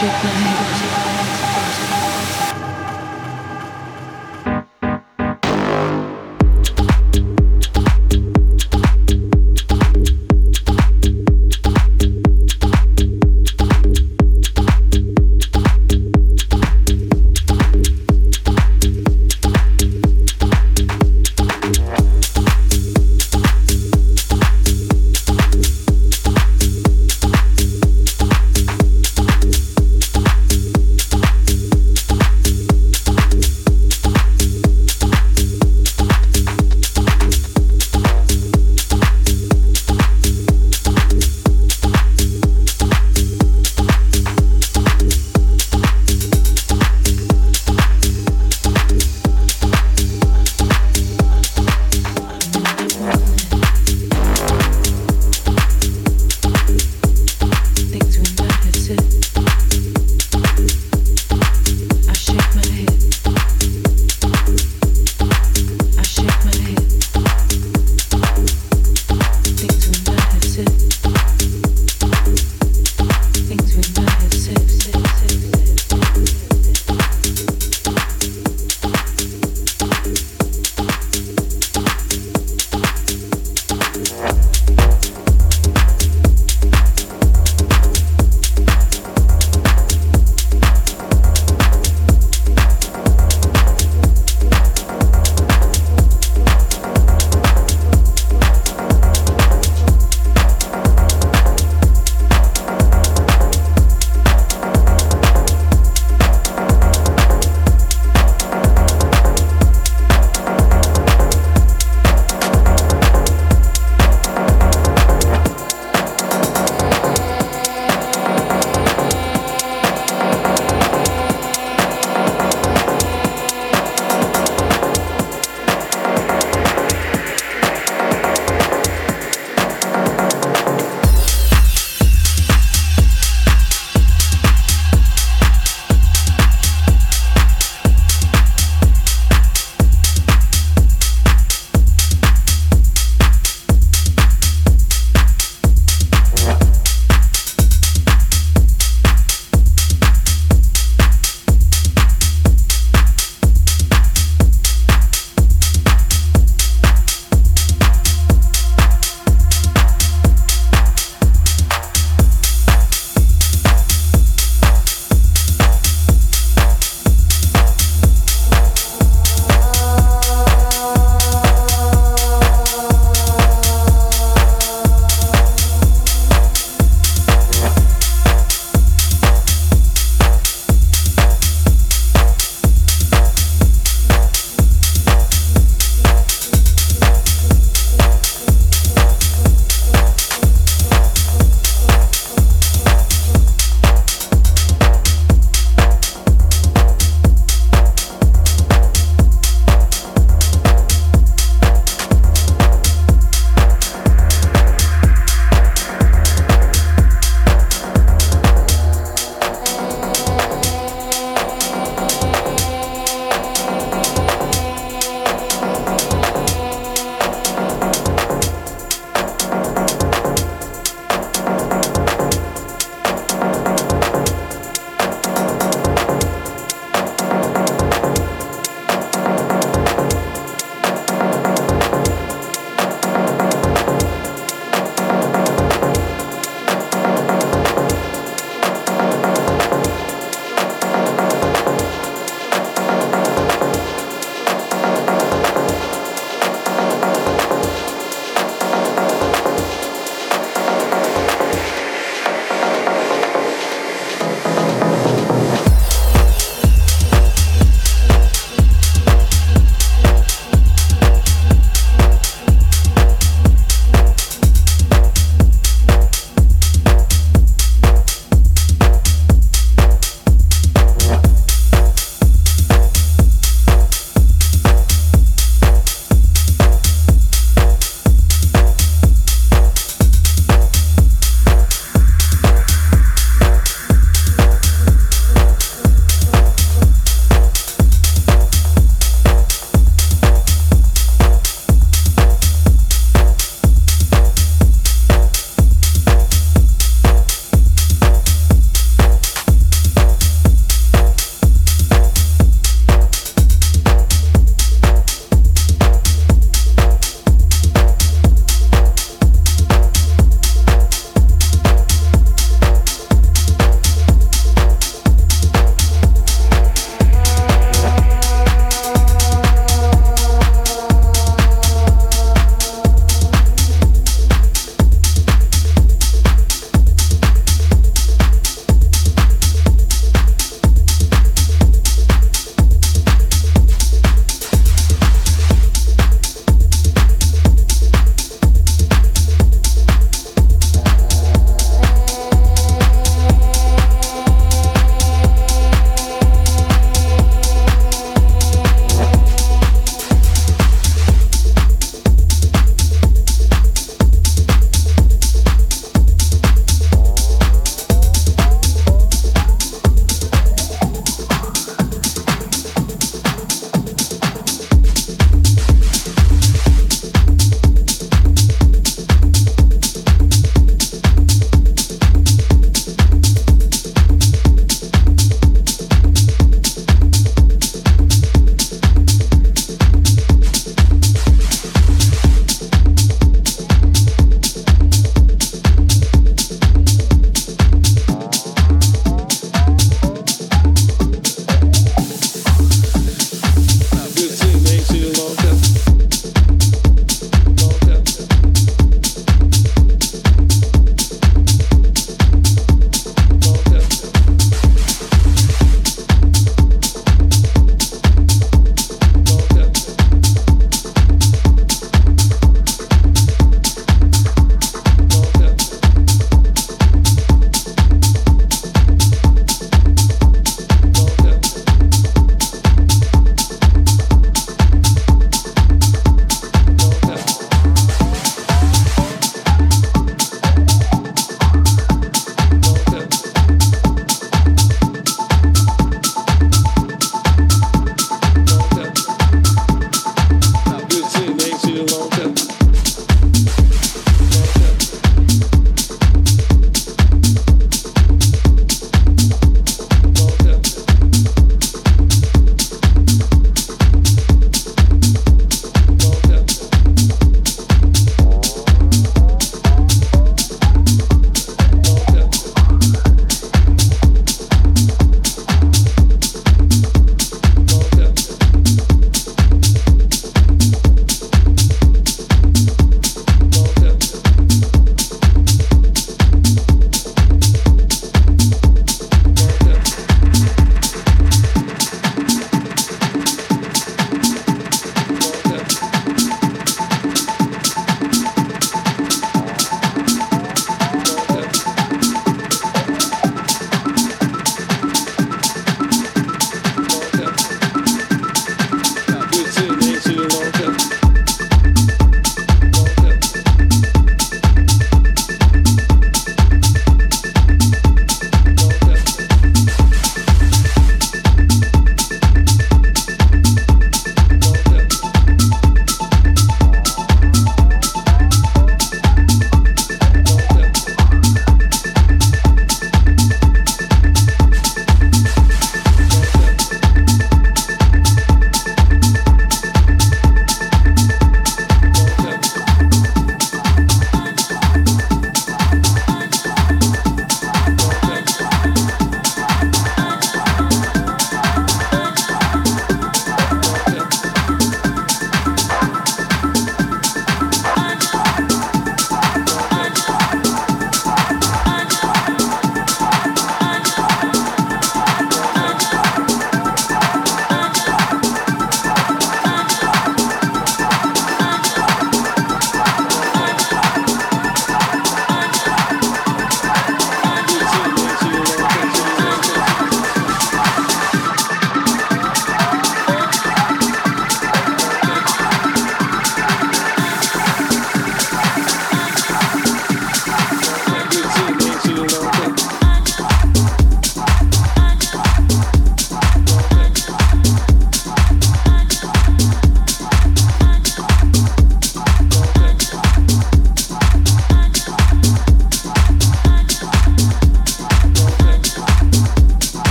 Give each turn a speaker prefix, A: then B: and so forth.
A: I